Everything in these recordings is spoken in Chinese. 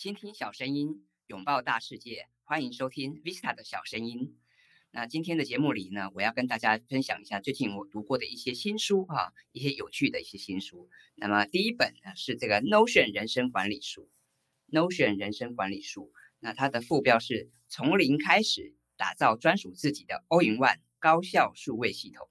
倾听小声音，拥抱大世界，欢迎收听 Vista 的小声音。那今天的节目里呢，我要跟大家分享一下最近我读过的一些新书啊，一些有趣的一些新书。那么第一本呢是这个 Notion 人生管理书，Notion 人生管理书。那它的副标是从零开始打造专属自己的 All-in-One 高效数位系统。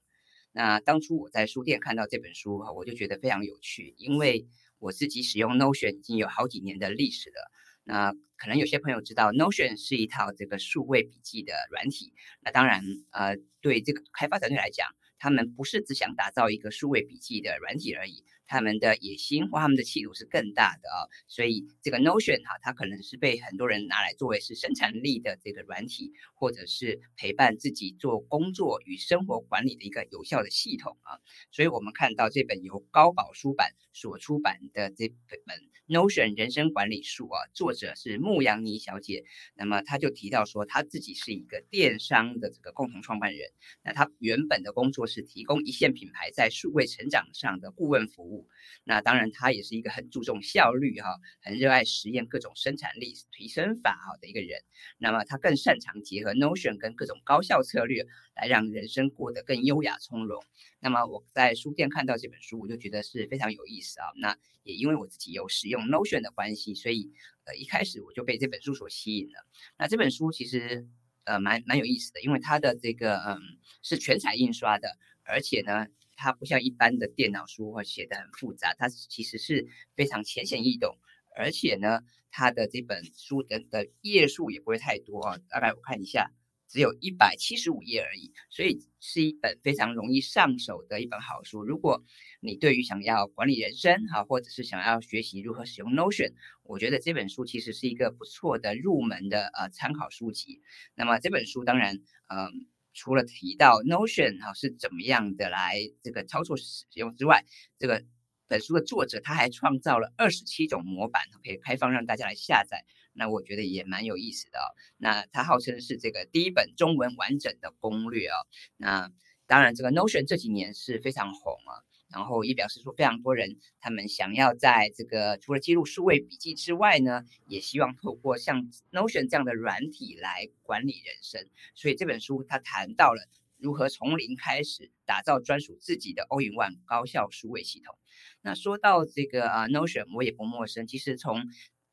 那当初我在书店看到这本书哈，我就觉得非常有趣，因为我自己使用 Notion 已经有好几年的历史了。那可能有些朋友知道，Notion 是一套这个数位笔记的软体。那当然，呃，对这个开发团队来讲，他们不是只想打造一个数位笔记的软体而已。他们的野心或他们的企图是更大的啊，所以这个 Notion 哈，它可能是被很多人拿来作为是生产力的这个软体，或者是陪伴自己做工作与生活管理的一个有效的系统啊。所以我们看到这本由高宝书版所出版的这本 Notion 人生管理术啊，作者是牧羊妮小姐。那么她就提到说，她自己是一个电商的这个共同创办人。那他原本的工作是提供一线品牌在数位成长上的顾问服务。那当然，他也是一个很注重效率哈，很热爱实验各种生产力提升法哈的一个人。那么他更擅长结合 Notion 跟各种高效策略，来让人生过得更优雅从容。那么我在书店看到这本书，我就觉得是非常有意思啊。那也因为我自己有使用 Notion 的关系，所以呃一开始我就被这本书所吸引了。那这本书其实呃蛮蛮有意思的，因为它的这个嗯是全彩印刷的，而且呢。它不像一般的电脑书或写的很复杂，它其实是非常浅显易懂，而且呢，它的这本书的的页数也不会太多啊，大概我看一下，只有一百七十五页而已，所以是一本非常容易上手的一本好书。如果你对于想要管理人生哈，或者是想要学习如何使用 Notion，我觉得这本书其实是一个不错的入门的呃参考书籍。那么这本书当然，嗯。除了提到 Notion 哈是怎么样的来这个操作使用之外，这个本书的作者他还创造了二十七种模板，可以开放让大家来下载。那我觉得也蛮有意思的哦。那他号称是这个第一本中文完整的攻略哦。那当然，这个 Notion 这几年是非常红啊。然后也表示说，非常多人他们想要在这个除了记录数位笔记之外呢，也希望透过像 Notion 这样的软体来管理人生。所以这本书它谈到了如何从零开始打造专属自己的 All-in-One 高效数位系统。那说到这个啊 Notion，我也不陌生。其实从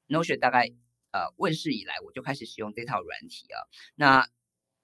Notion 大概呃问世以来，我就开始使用这套软体啊。那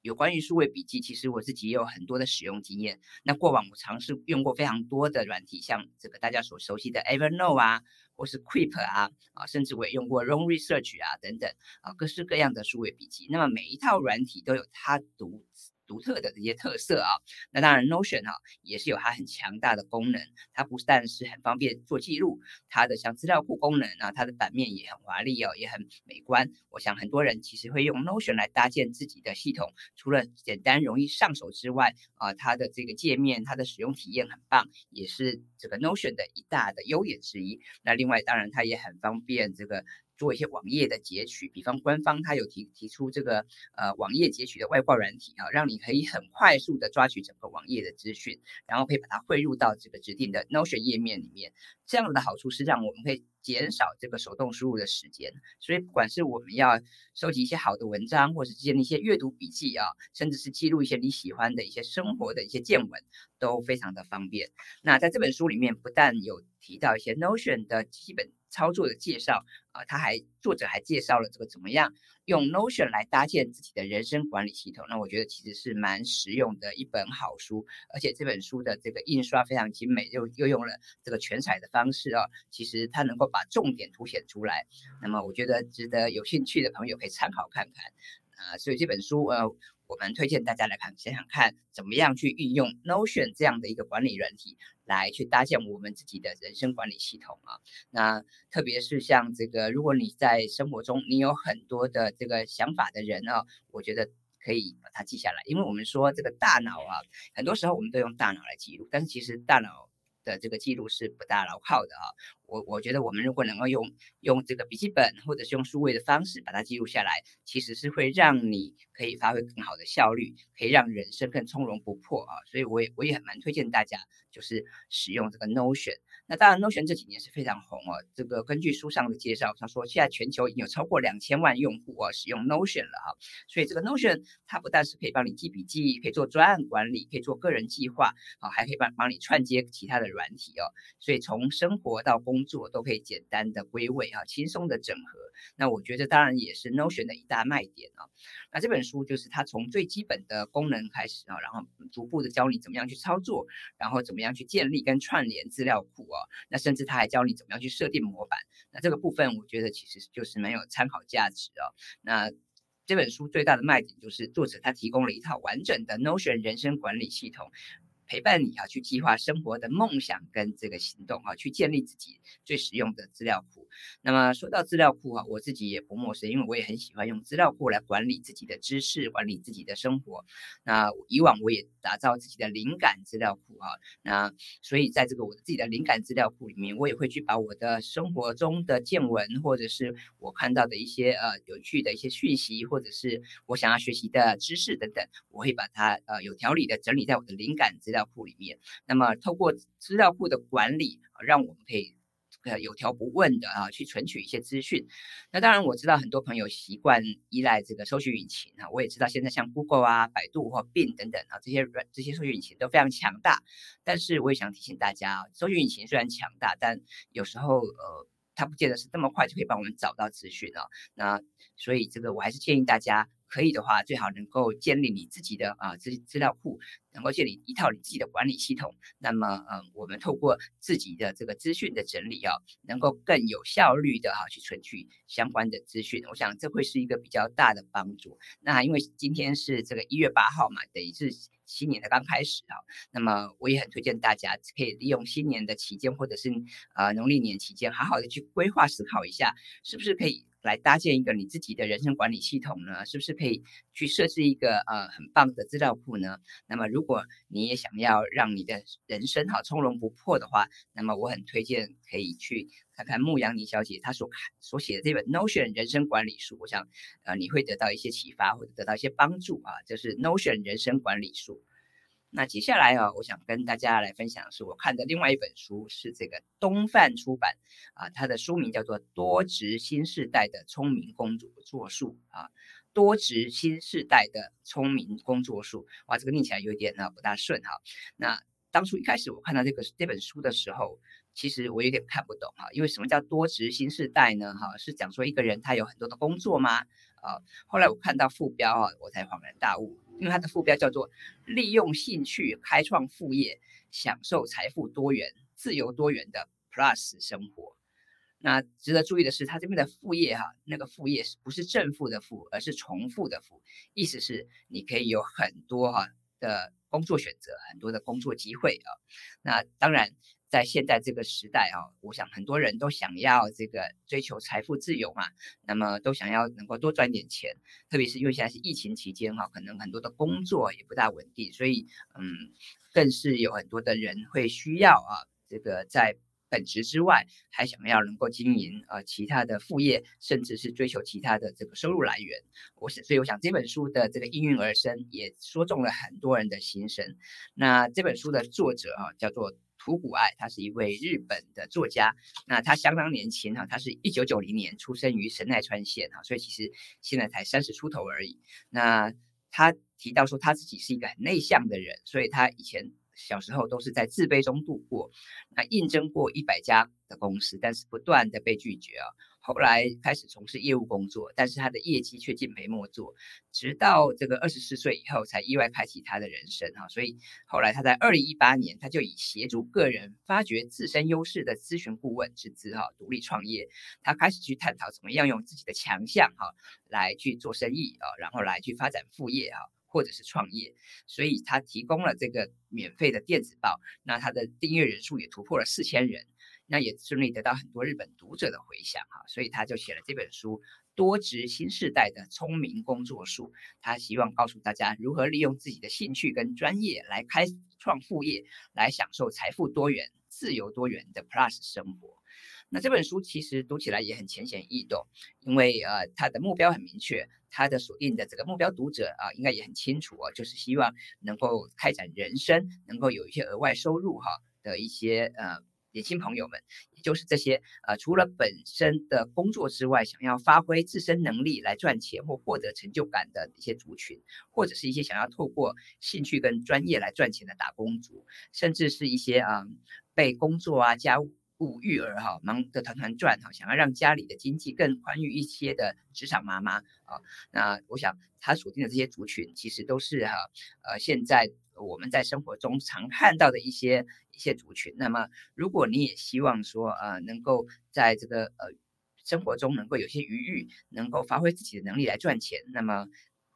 有关于数位笔记，其实我自己也有很多的使用经验。那过往我尝试用过非常多的软体，像这个大家所熟悉的 Evernote 啊，或是 Keep 啊，啊，甚至我也用过 Long Research 啊等等啊，各式各样的数位笔记。那么每一套软体都有它独。独特的这些特色啊，那当然 Notion 啊也是有它很强大的功能，它不但是很方便做记录，它的像资料库功能啊，它的版面也很华丽哦，也很美观。我想很多人其实会用 Notion 来搭建自己的系统，除了简单容易上手之外啊，它的这个界面，它的使用体验很棒，也是这个 Notion 的一大的优点之一。那另外当然它也很方便这个。做一些网页的截取，比方官方它有提提出这个呃网页截取的外挂软体啊，让你可以很快速的抓取整个网页的资讯，然后可以把它汇入到这个指定的 Notion 页面里面。这样的好处是让我们可以减少这个手动输入的时间，所以不管是我们要收集一些好的文章，或是建立一些阅读笔记啊，甚至是记录一些你喜欢的一些生活的一些见闻，都非常的方便。那在这本书里面，不但有提到一些 Notion 的基本。操作的介绍啊，他还作者还介绍了这个怎么样用 Notion 来搭建自己的人生管理系统。那我觉得其实是蛮实用的一本好书，而且这本书的这个印刷非常精美，又又用了这个全彩的方式啊，其实它能够把重点凸显出来。那么我觉得值得有兴趣的朋友可以参考看看啊。所以这本书呃。我们推荐大家来看，想想看怎么样去运用 Notion 这样的一个管理软体，来去搭建我们自己的人生管理系统啊。那特别是像这个，如果你在生活中你有很多的这个想法的人啊，我觉得可以把它记下来，因为我们说这个大脑啊，很多时候我们都用大脑来记录，但是其实大脑。的这个记录是不大牢靠的啊，我我觉得我们如果能够用用这个笔记本或者是用数位的方式把它记录下来，其实是会让你可以发挥更好的效率，可以让人生更从容不迫啊，所以我也我也很蛮推荐大家就是使用这个 Notion。那当然，Notion 这几年是非常红哦。这个根据书上的介绍，他说现在全球已经有超过两千万用户哦使用 Notion 了哈。所以这个 Notion 它不但是可以帮你记笔记，可以做专案管理，可以做个人计划啊，还可以帮帮你串接其他的软体哦。所以从生活到工作都可以简单的归位哈，轻松的整合。那我觉得当然也是 Notion 的一大卖点啊。那这本书就是它从最基本的功能开始啊，然后逐步的教你怎么样去操作，然后怎么样去建立跟串联资料库啊。那甚至它还教你怎么样去设定模板。那这个部分我觉得其实就是蛮有参考价值哦。那这本书最大的卖点就是作者他提供了一套完整的 Notion 人生管理系统。陪伴你啊，去计划生活的梦想跟这个行动啊，去建立自己最实用的资料库。那么说到资料库啊，我自己也不陌生，因为我也很喜欢用资料库来管理自己的知识，管理自己的生活。那以往我也打造自己的灵感资料库啊，那所以在这个我自己的灵感资料库里面，我也会去把我的生活中的见闻，或者是我看到的一些呃有趣的一些讯息，或者是我想要学习的知识等等，我会把它呃有条理的整理在我的灵感资料。库里面，那么透过资料库的管理，让我们可以呃有条不紊的啊去存取一些资讯。那当然我知道很多朋友习惯依赖这个搜索引擎啊，我也知道现在像 Google 啊、百度或 Bing 等等啊这些软这些搜索引擎都非常强大。但是我也想提醒大家啊，搜索引擎虽然强大，但有时候呃它不见得是这么快就可以帮我们找到资讯啊。那所以这个我还是建议大家。可以的话，最好能够建立你自己的啊资资料库，能够建立一套你自己的管理系统。那么，嗯，我们透过自己的这个资讯的整理啊，能够更有效率的哈去存取相关的资讯。我想这会是一个比较大的帮助。那因为今天是这个一月八号嘛，等于是新年的刚开始啊。那么我也很推荐大家可以利用新年的期间，或者是呃农历年期间，好好的去规划思考一下，是不是可以。来搭建一个你自己的人生管理系统呢？是不是可以去设置一个呃很棒的资料库呢？那么如果你也想要让你的人生哈从容不迫的话，那么我很推荐可以去看看牧羊妮小姐她所看所写的这本 Notion 人生管理书，我想呃你会得到一些启发或者得到一些帮助啊，就是 Notion 人生管理书。那接下来啊，我想跟大家来分享的是我看的另外一本书，是这个东范出版啊，它的书名叫做《多职新时代的聪明工作术》啊，《多职新时代的聪明工作术》哇，这个念起来有点呢不大顺哈。那当初一开始我看到这个这本书的时候，其实我有点看不懂哈，因为什么叫多职新时代呢？哈，是讲说一个人他有很多的工作吗？啊，后来我看到副标啊，我才恍然大悟。因为它的副标叫做“利用兴趣开创副业，享受财富多元、自由多元的 Plus 生活”。那值得注意的是，它这边的副业哈，那个副业是不是正负的负，而是重复的负，意思是你可以有很多哈的工作选择，很多的工作机会啊。那当然。在现在这个时代啊，我想很多人都想要这个追求财富自由嘛，那么都想要能够多赚点钱，特别是因为现在是疫情期间哈，可能很多的工作也不大稳定，所以嗯，更是有很多的人会需要啊，这个在本职之外还想要能够经营啊其他的副业，甚至是追求其他的这个收入来源。我想，所以我想这本书的这个应运而生，也说中了很多人的心声。那这本书的作者啊，叫做。土谷爱，他是一位日本的作家，那他相当年轻哈，他是一九九零年出生于神奈川县哈，所以其实现在才三十出头而已。那他提到说他自己是一个很内向的人，所以他以前小时候都是在自卑中度过，那应征过一百家的公司，但是不断的被拒绝啊。后来开始从事业务工作，但是他的业绩却尽陪末座，直到这个二十四岁以后才意外开启他的人生哈。所以后来他在二零一八年，他就以协助个人发掘自身优势的咨询顾问之资哈，独立创业。他开始去探讨怎么样用自己的强项哈来去做生意啊，然后来去发展副业哈，或者是创业。所以他提供了这个免费的电子报，那他的订阅人数也突破了四千人。那也顺利得到很多日本读者的回响哈，所以他就写了这本书《多职新时代的聪明工作术》，他希望告诉大家如何利用自己的兴趣跟专业来开创副业，来享受财富多元、自由多元的 Plus 生活。那这本书其实读起来也很浅显易懂，因为呃，他的目标很明确，他的锁定的这个目标读者啊，应该也很清楚哦，就是希望能够开展人生，能够有一些额外收入哈的一些呃。年轻朋友们，也就是这些呃，除了本身的工作之外，想要发挥自身能力来赚钱或获得成就感的一些族群，或者是一些想要透过兴趣跟专业来赚钱的打工族，甚至是一些啊被工作啊家务育儿哈忙得团团转哈，想要让家里的经济更宽裕一些的职场妈妈啊，那我想他锁定的这些族群，其实都是哈呃现在我们在生活中常看到的一些一些族群。那么如果你也希望说呃能够在这个呃生活中能够有些余裕，能够发挥自己的能力来赚钱，那么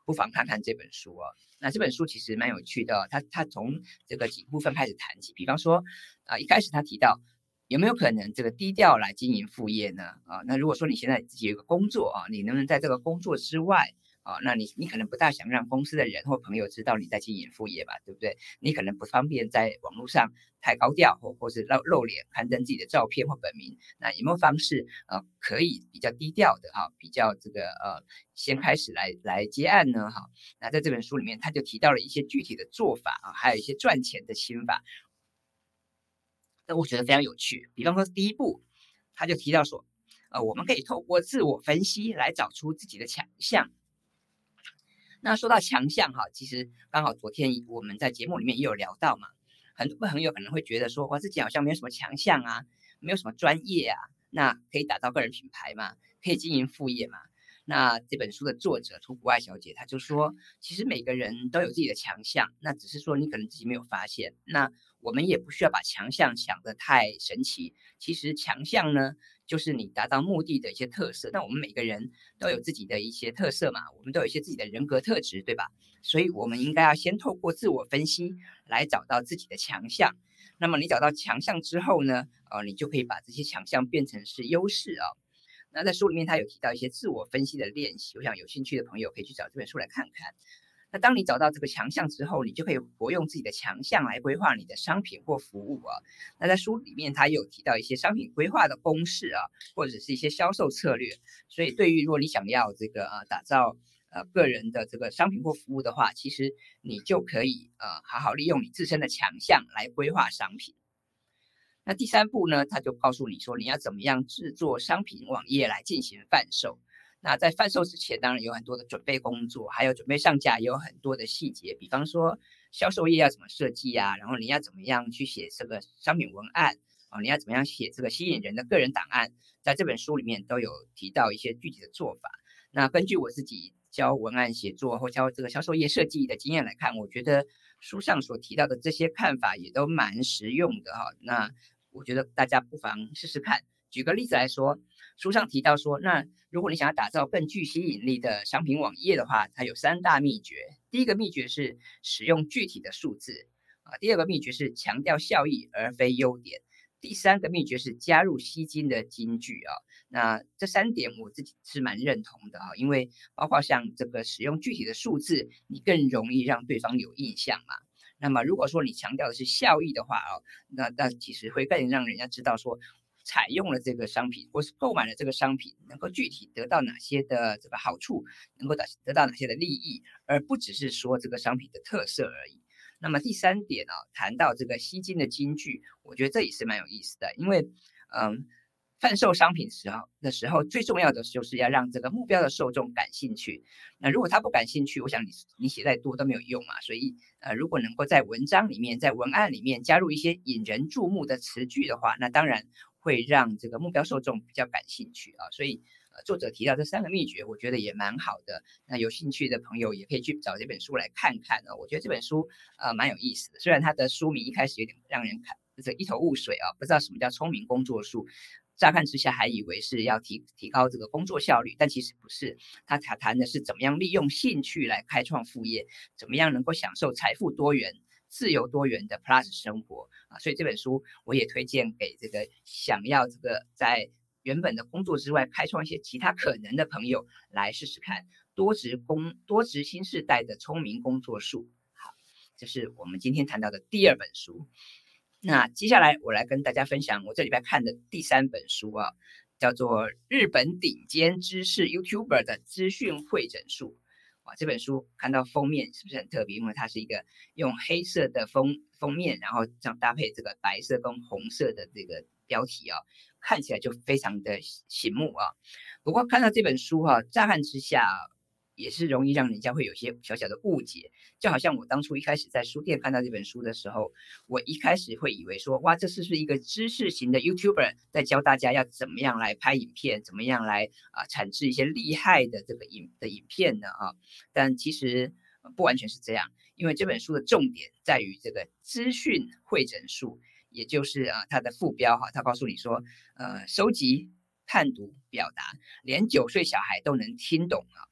不妨看看这本书哦。那这本书其实蛮有趣的，他他从这个几部分开始谈起，比方说啊一开始他提到。有没有可能这个低调来经营副业呢？啊，那如果说你现在自己有个工作啊，你能不能在这个工作之外啊，那你你可能不大想让公司的人或朋友知道你在经营副业吧，对不对？你可能不方便在网络上太高调或或是露露脸刊登自己的照片或本名。那有没有方式啊，可以比较低调的啊，比较这个呃，先开始来来接案呢？哈，那在这本书里面他就提到了一些具体的做法啊，还有一些赚钱的心法。那我觉得非常有趣。比方说，第一步，他就提到说，呃，我们可以透过自我分析来找出自己的强项。那说到强项哈，其实刚好昨天我们在节目里面也有聊到嘛，很多朋友可能会觉得说，哇，自己好像没有什么强项啊，没有什么专业啊，那可以打造个人品牌嘛，可以经营副业嘛。那这本书的作者涂谷爱小姐，她就说，其实每个人都有自己的强项，那只是说你可能自己没有发现。那我们也不需要把强项想得太神奇，其实强项呢，就是你达到目的的一些特色。那我们每个人都有自己的一些特色嘛，我们都有一些自己的人格特质，对吧？所以，我们应该要先透过自我分析来找到自己的强项。那么，你找到强项之后呢，呃，你就可以把这些强项变成是优势啊。那在书里面，他有提到一些自我分析的练习，我想有兴趣的朋友可以去找这本书来看看。当你找到这个强项之后，你就可以活用自己的强项来规划你的商品或服务啊。那在书里面，他有提到一些商品规划的公式啊，或者是一些销售策略。所以，对于如果你想要这个呃打造呃个人的这个商品或服务的话，其实你就可以呃好好利用你自身的强项来规划商品。那第三步呢，他就告诉你说，你要怎么样制作商品网页来进行贩售。那在贩售之前，当然有很多的准备工作，还有准备上架也有很多的细节，比方说销售页要怎么设计呀，然后你要怎么样去写这个商品文案啊，你要怎么样写这个吸引人的个人档案，在这本书里面都有提到一些具体的做法。那根据我自己教文案写作或教这个销售页设计的经验来看，我觉得书上所提到的这些看法也都蛮实用的哈。那我觉得大家不妨试试看。举个例子来说，书上提到说，那如果你想要打造更具吸引力的商品网页的话，它有三大秘诀。第一个秘诀是使用具体的数字啊，第二个秘诀是强调效益而非优点，第三个秘诀是加入吸金的金句啊。那这三点我自己是蛮认同的啊，因为包括像这个使用具体的数字，你更容易让对方有印象嘛。那么，如果说你强调的是效益的话啊，那那其实会更让人家知道说，采用了这个商品或是购买了这个商品，能够具体得到哪些的这个好处，能够得得到哪些的利益，而不只是说这个商品的特色而已。那么第三点啊，谈到这个吸金的金句，我觉得这也是蛮有意思的，因为嗯。贩售商品时候的时候，最重要的就是要让这个目标的受众感兴趣。那如果他不感兴趣，我想你你写再多都没有用嘛。所以，呃，如果能够在文章里面、在文案里面加入一些引人注目的词句的话，那当然会让这个目标受众比较感兴趣啊。所以，呃，作者提到这三个秘诀，我觉得也蛮好的。那有兴趣的朋友也可以去找这本书来看看啊。我觉得这本书呃蛮有意思的，虽然它的书名一开始有点让人看这一头雾水啊，不知道什么叫聪明工作术。乍看之下还以为是要提提高这个工作效率，但其实不是。他谈谈的是怎么样利用兴趣来开创副业，怎么样能够享受财富多元、自由多元的 Plus 生活啊！所以这本书我也推荐给这个想要这个在原本的工作之外开创一些其他可能的朋友来试试看。多职工多职新时代的聪明工作术。好，这是我们今天谈到的第二本书。那接下来我来跟大家分享我这礼拜看的第三本书啊，叫做《日本顶尖知识 YouTuber 的资讯会诊术》这本书看到封面是不是很特别？因为它是一个用黑色的封封面，然后这样搭配这个白色跟红色的这个标题啊，看起来就非常的醒目啊。不过看到这本书哈，乍看之下。也是容易让人家会有些小小的误解，就好像我当初一开始在书店看到这本书的时候，我一开始会以为说，哇，这是不是一个知识型的 YouTuber 在教大家要怎么样来拍影片，怎么样来啊产制一些厉害的这个影的影片呢？啊，但其实不完全是这样，因为这本书的重点在于这个资讯会诊术，也就是啊它的副标哈，它告诉你说，呃，收集、判读、表达，连九岁小孩都能听懂啊。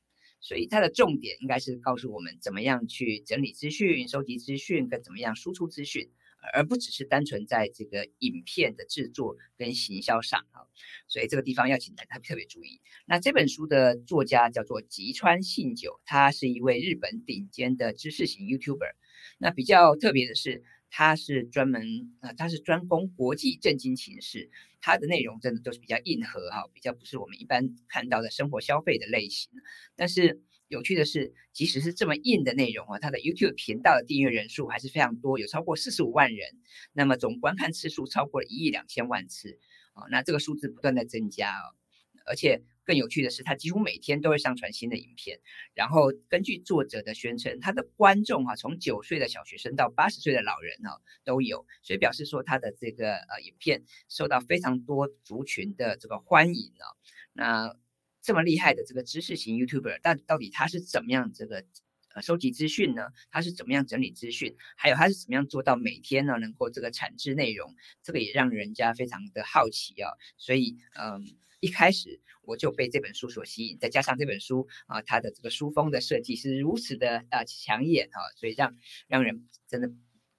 所以它的重点应该是告诉我们怎么样去整理资讯、收集资讯，跟怎么样输出资讯，而不只是单纯在这个影片的制作跟行销上啊。所以这个地方要请大家特别注意。那这本书的作家叫做吉川信久，他是一位日本顶尖的知识型 YouTuber。那比较特别的是。他是专门啊，他是专攻国际政经情势，他的内容真的都是比较硬核哈，比较不是我们一般看到的生活消费的类型。但是有趣的是，即使是这么硬的内容啊，他的 YouTube 频道的订阅人数还是非常多，有超过四十五万人，那么总观看次数超过一亿两千万次啊，那这个数字不断在增加哦，而且。更有趣的是，他几乎每天都会上传新的影片。然后根据作者的宣称，他的观众哈，从九岁的小学生到八十岁的老人哈都有，所以表示说他的这个呃影片受到非常多族群的这个欢迎哦。那这么厉害的这个知识型 YouTuber，但到底他是怎么样这个呃收集资讯呢？他是怎么样整理资讯？还有他是怎么样做到每天呢能够这个产制内容？这个也让人家非常的好奇啊。所以嗯，一开始。我就被这本书所吸引，再加上这本书啊，它的这个书封的设计是如此的啊抢眼哈，所以让让人真的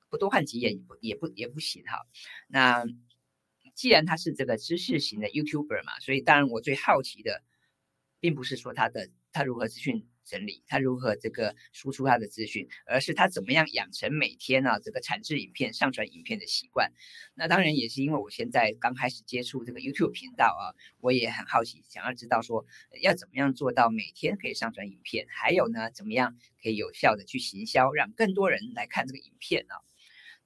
不多看几眼也不也不也不行哈。那既然他是这个知识型的 YouTuber 嘛，所以当然我最好奇的，并不是说他的他如何资讯。整理他如何这个输出他的资讯，而是他怎么样养成每天啊这个产制影片、上传影片的习惯。那当然也是因为我现在刚开始接触这个 YouTube 频道啊，我也很好奇，想要知道说要怎么样做到每天可以上传影片，还有呢怎么样可以有效的去行销，让更多人来看这个影片呢？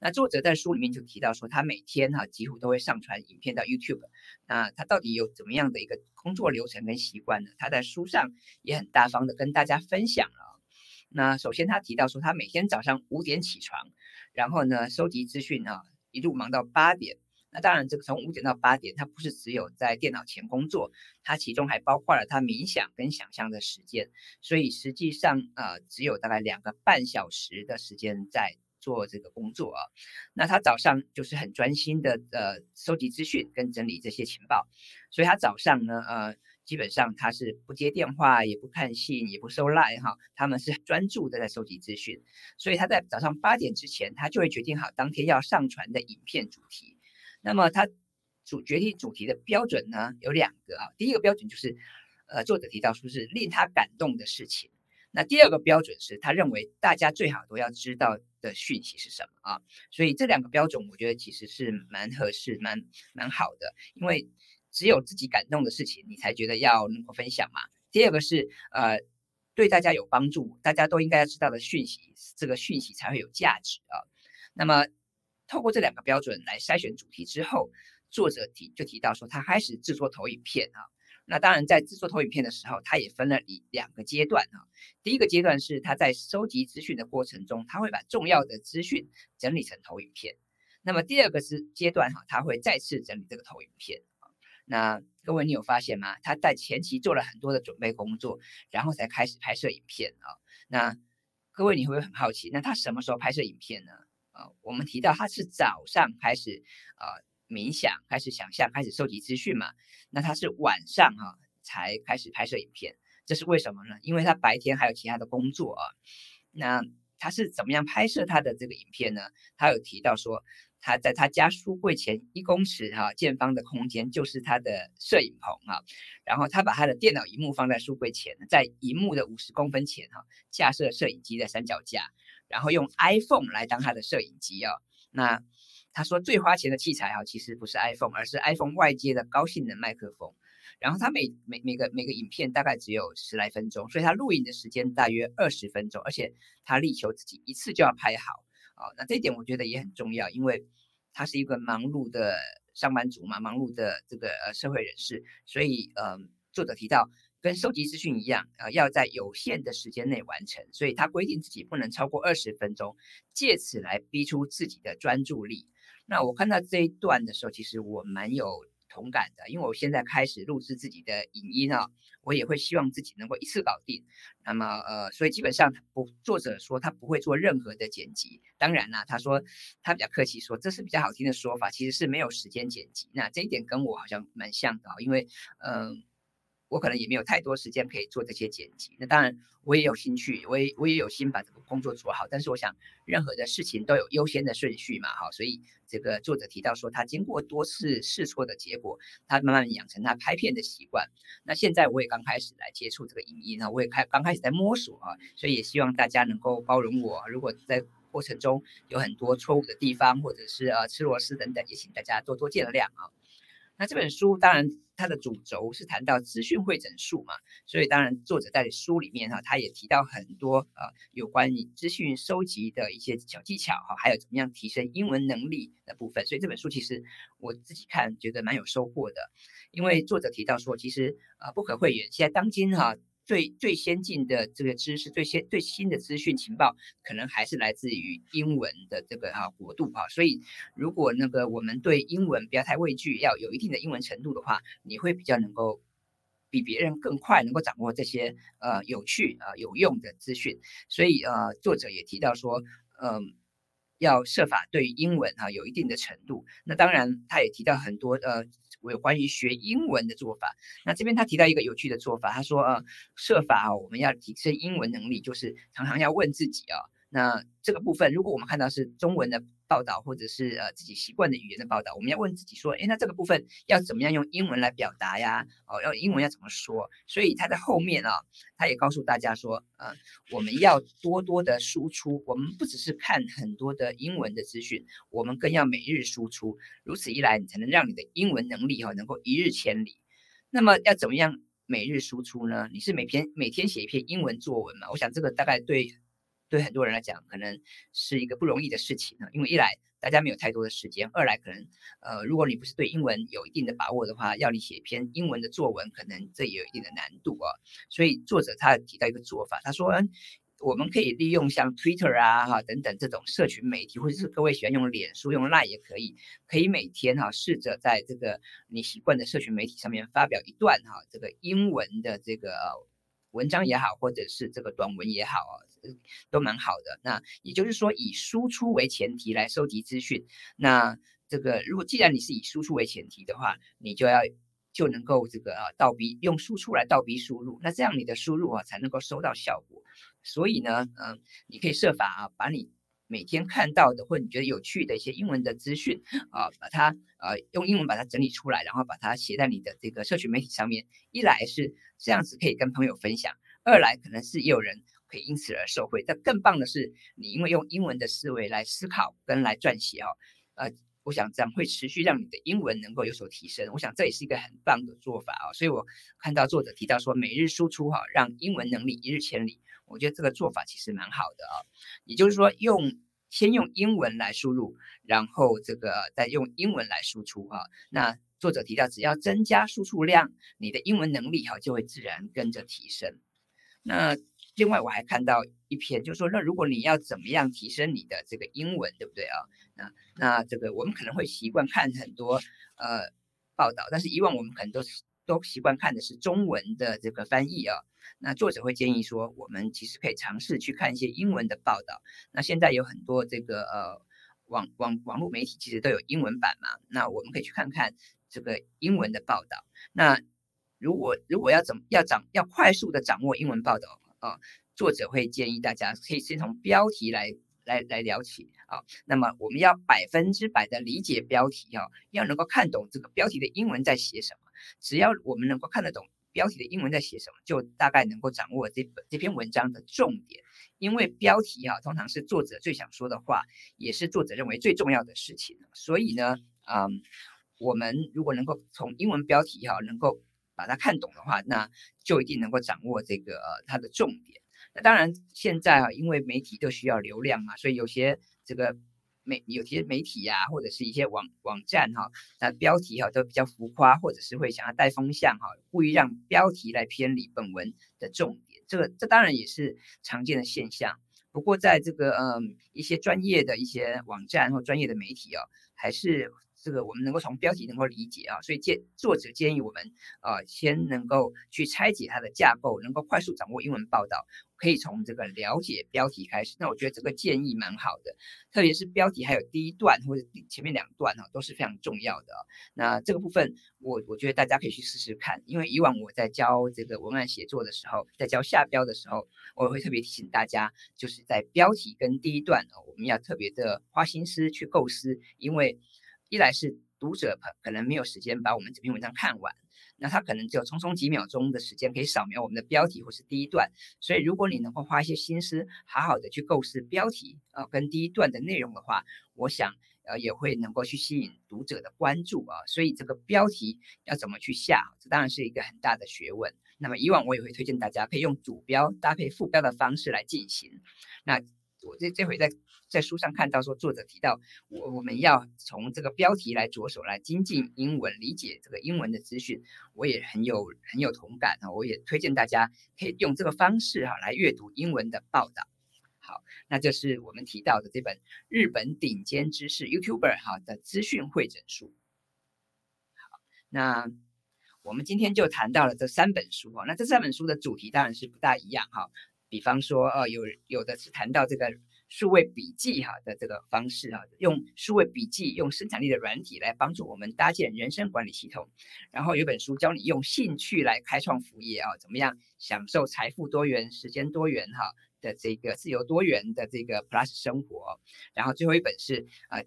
那作者在书里面就提到说，他每天哈几乎都会上传影片到 YouTube。那他到底有怎么样的一个工作流程跟习惯呢？他在书上也很大方的跟大家分享了。那首先他提到说，他每天早上五点起床，然后呢收集资讯啊，一路忙到八点。那当然这个从五点到八点，他不是只有在电脑前工作，他其中还包括了他冥想跟想象的时间。所以实际上呃只有大概两个半小时的时间在。做这个工作啊，那他早上就是很专心的呃收集资讯跟整理这些情报，所以他早上呢呃基本上他是不接电话也不看信也不收赖哈，他们是专注的在收集资讯，所以他在早上八点之前他就会决定好当天要上传的影片主题，那么他主决定主题的标准呢有两个啊，第一个标准就是呃作者提到说是令他感动的事情。那第二个标准是他认为大家最好都要知道的讯息是什么啊？所以这两个标准我觉得其实是蛮合适、蛮蛮好的，因为只有自己感动的事情，你才觉得要能够分享嘛。第二个是呃对大家有帮助，大家都应该要知道的讯息，这个讯息才会有价值啊。那么透过这两个标准来筛选主题之后，作者提就提到说他开始制作投影片啊。那当然，在制作投影片的时候，他也分了一两个阶段啊。第一个阶段是他在收集资讯的过程中，他会把重要的资讯整理成投影片。那么第二个是阶段哈，他会再次整理这个投影片。那各位你有发现吗？他在前期做了很多的准备工作，然后才开始拍摄影片啊。那各位你会不会很好奇？那他什么时候拍摄影片呢？啊，我们提到他是早上开始啊。冥想开始想象，开始收集资讯嘛？那他是晚上哈才开始拍摄影片，这是为什么呢？因为他白天还有其他的工作啊。那他是怎么样拍摄他的这个影片呢？他有提到说，他在他家书柜前一公尺哈见方的空间就是他的摄影棚哈。然后他把他的电脑荧幕放在书柜前，在荧幕的五十公分前哈架设摄影机的三脚架，然后用 iPhone 来当他的摄影机啊。那他说最花钱的器材哈，其实不是 iPhone，而是 iPhone 外接的高性能麦克风。然后他每每每个每个影片大概只有十来分钟，所以他录影的时间大约二十分钟，而且他力求自己一次就要拍好啊。那这一点我觉得也很重要，因为他是一个忙碌的上班族嘛，忙碌的这个呃社会人士，所以呃作者提到跟收集资讯一样啊，要在有限的时间内完成，所以他规定自己不能超过二十分钟，借此来逼出自己的专注力。那我看到这一段的时候，其实我蛮有同感的，因为我现在开始录制自己的影音啊，我也会希望自己能够一次搞定。那么呃，所以基本上不，作者说他不会做任何的剪辑。当然啦，他说他比较客气说这是比较好听的说法，其实是没有时间剪辑。那这一点跟我好像蛮像的，因为嗯。我可能也没有太多时间可以做这些剪辑，那当然我也有兴趣，我也我也有心把这个工作做好。但是我想，任何的事情都有优先的顺序嘛，哈，所以这个作者提到说，他经过多次试错的结果，他慢慢养成他拍片的习惯。那现在我也刚开始来接触这个影音啊，我也开刚开始在摸索啊，所以也希望大家能够包容我。如果在过程中有很多错误的地方，或者是呃吃螺丝等等，也请大家多多见谅啊。那这本书当然它的主轴是谈到资讯会诊术嘛，所以当然作者在书里面哈，他也提到很多呃有关于资讯收集的一些小技巧哈，还有怎么样提升英文能力的部分。所以这本书其实我自己看觉得蛮有收获的，因为作者提到说，其实呃不可讳言，现在当今哈。最最先进的这个知识，最先最新的资讯情报，可能还是来自于英文的这个哈国度哈。所以，如果那个我们对英文不要太畏惧，要有一定的英文程度的话，你会比较能够比别人更快能够掌握这些呃有趣啊有用的资讯。所以呃，作者也提到说，嗯。要设法对英文哈有一定的程度。那当然，他也提到很多呃有关于学英文的做法。那这边他提到一个有趣的做法，他说呃设法啊我们要提升英文能力，就是常常要问自己啊。那这个部分，如果我们看到是中文的报道，或者是呃自己习惯的语言的报道，我们要问自己说，哎，那这个部分要怎么样用英文来表达呀？哦，要英文要怎么说？所以他在后面啊，他也告诉大家说，呃，我们要多多的输出，我们不只是看很多的英文的资讯，我们更要每日输出。如此一来，你才能让你的英文能力哈能够一日千里。那么要怎么样每日输出呢？你是每篇每天写一篇英文作文嘛？我想这个大概对。对很多人来讲，可能是一个不容易的事情呢。因为一来大家没有太多的时间，二来可能呃，如果你不是对英文有一定的把握的话，要你写篇英文的作文，可能这也有一定的难度啊。所以作者他提到一个做法，他说，我们可以利用像 Twitter 啊哈等等这种社群媒体，或者是各位喜欢用脸书、用 Line 也可以，可以每天哈试着在这个你习惯的社群媒体上面发表一段哈这个英文的这个。文章也好，或者是这个短文也好啊，都蛮好的。那也就是说，以输出为前提来收集资讯。那这个，如果既然你是以输出为前提的话，你就要就能够这个啊倒逼用输出来倒逼输入。那这样你的输入啊才能够收到效果。所以呢，嗯，你可以设法啊把你。每天看到的或你觉得有趣的一些英文的资讯啊，把它呃用英文把它整理出来，然后把它写在你的这个社群媒体上面。一来是这样子可以跟朋友分享，二来可能是也有人可以因此而受惠。但更棒的是，你因为用英文的思维来思考跟来撰写哦，呃，我想这样会持续让你的英文能够有所提升。我想这也是一个很棒的做法啊。所以我看到作者提到说，每日输出哈，让英文能力一日千里。我觉得这个做法其实蛮好的啊，也就是说，用先用英文来输入，然后这个再用英文来输出啊。那作者提到，只要增加输出量，你的英文能力哈就会自然跟着提升。那另外我还看到一篇，就是说，那如果你要怎么样提升你的这个英文，对不对啊？那那这个我们可能会习惯看很多呃报道，但是以往我们可能都是都习惯看的是中文的这个翻译啊。那作者会建议说，我们其实可以尝试去看一些英文的报道。那现在有很多这个呃网网网络媒体其实都有英文版嘛，那我们可以去看看这个英文的报道。那如果如果要怎么要掌要快速的掌握英文报道啊，作者会建议大家可以先从标题来来来聊起啊。那么我们要百分之百的理解标题啊，要能够看懂这个标题的英文在写什么。只要我们能够看得懂。标题的英文在写什么，就大概能够掌握这本这篇文章的重点。因为标题啊，通常是作者最想说的话，也是作者认为最重要的事情。所以呢，嗯，我们如果能够从英文标题哈，能够把它看懂的话，那就一定能够掌握这个它的重点。那当然，现在啊，因为媒体都需要流量嘛，所以有些这个媒有些媒体呀，或者是一些网网站哈，那标题哈都比较浮夸，或者是会想要带风向哈，故意让标题来偏离本文的重点。这个这当然也是常见的现象。不过在这个嗯一些专业的一些网站或专业的媒体啊，还是。这个我们能够从标题能够理解啊，所以建作者建议我们啊，先能够去拆解它的架构，能够快速掌握英文报道，可以从这个了解标题开始。那我觉得这个建议蛮好的，特别是标题还有第一段或者前面两段哈，都是非常重要的。那这个部分我我觉得大家可以去试试看，因为以往我在教这个文案写作的时候，在教下标的时候，我会特别提醒大家，就是在标题跟第一段哦我们要特别的花心思去构思，因为。一来是读者可能没有时间把我们这篇文章看完，那他可能只有匆匆几秒钟的时间可以扫描我们的标题或是第一段，所以如果你能够花一些心思，好好的去构思标题啊跟第一段的内容的话，我想呃也会能够去吸引读者的关注啊。所以这个标题要怎么去下，这当然是一个很大的学问。那么以往我也会推荐大家可以用主标搭配副标的方式来进行。那我这这回在。在书上看到说，作者提到我我们要从这个标题来着手来精进英文，理解这个英文的资讯，我也很有很有同感啊！我也推荐大家可以用这个方式哈来阅读英文的报道。好，那这是我们提到的这本日本顶尖知识 YouTuber 哈的资讯会诊书。好，那我们今天就谈到了这三本书哦，那这三本书的主题当然是不大一样哈。比方说，呃，有有的是谈到这个。数位笔记哈的这个方式哈，用数位笔记用生产力的软体来帮助我们搭建人生管理系统。然后有本书教你用兴趣来开创副业啊，怎么样享受财富多元、时间多元哈的这个自由多元的这个 Plus 生活。然后最后一本是啊，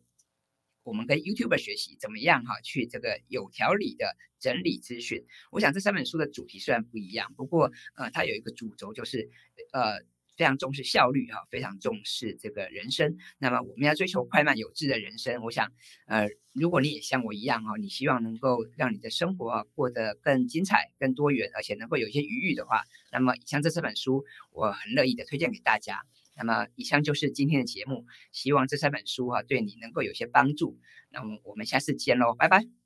我们跟 YouTuber 学习怎么样哈去这个有条理的整理资讯。我想这三本书的主题虽然不一样，不过呃它有一个主轴就是呃。非常重视效率哈，非常重视这个人生。那么我们要追求快慢有致的人生。我想，呃，如果你也像我一样哈，你希望能够让你的生活啊过得更精彩、更多元，而且能够有一些余裕的话，那么以上这四本书，我很乐意的推荐给大家。那么以上就是今天的节目，希望这三本书哈对你能够有些帮助。那么我们下次见喽，拜拜。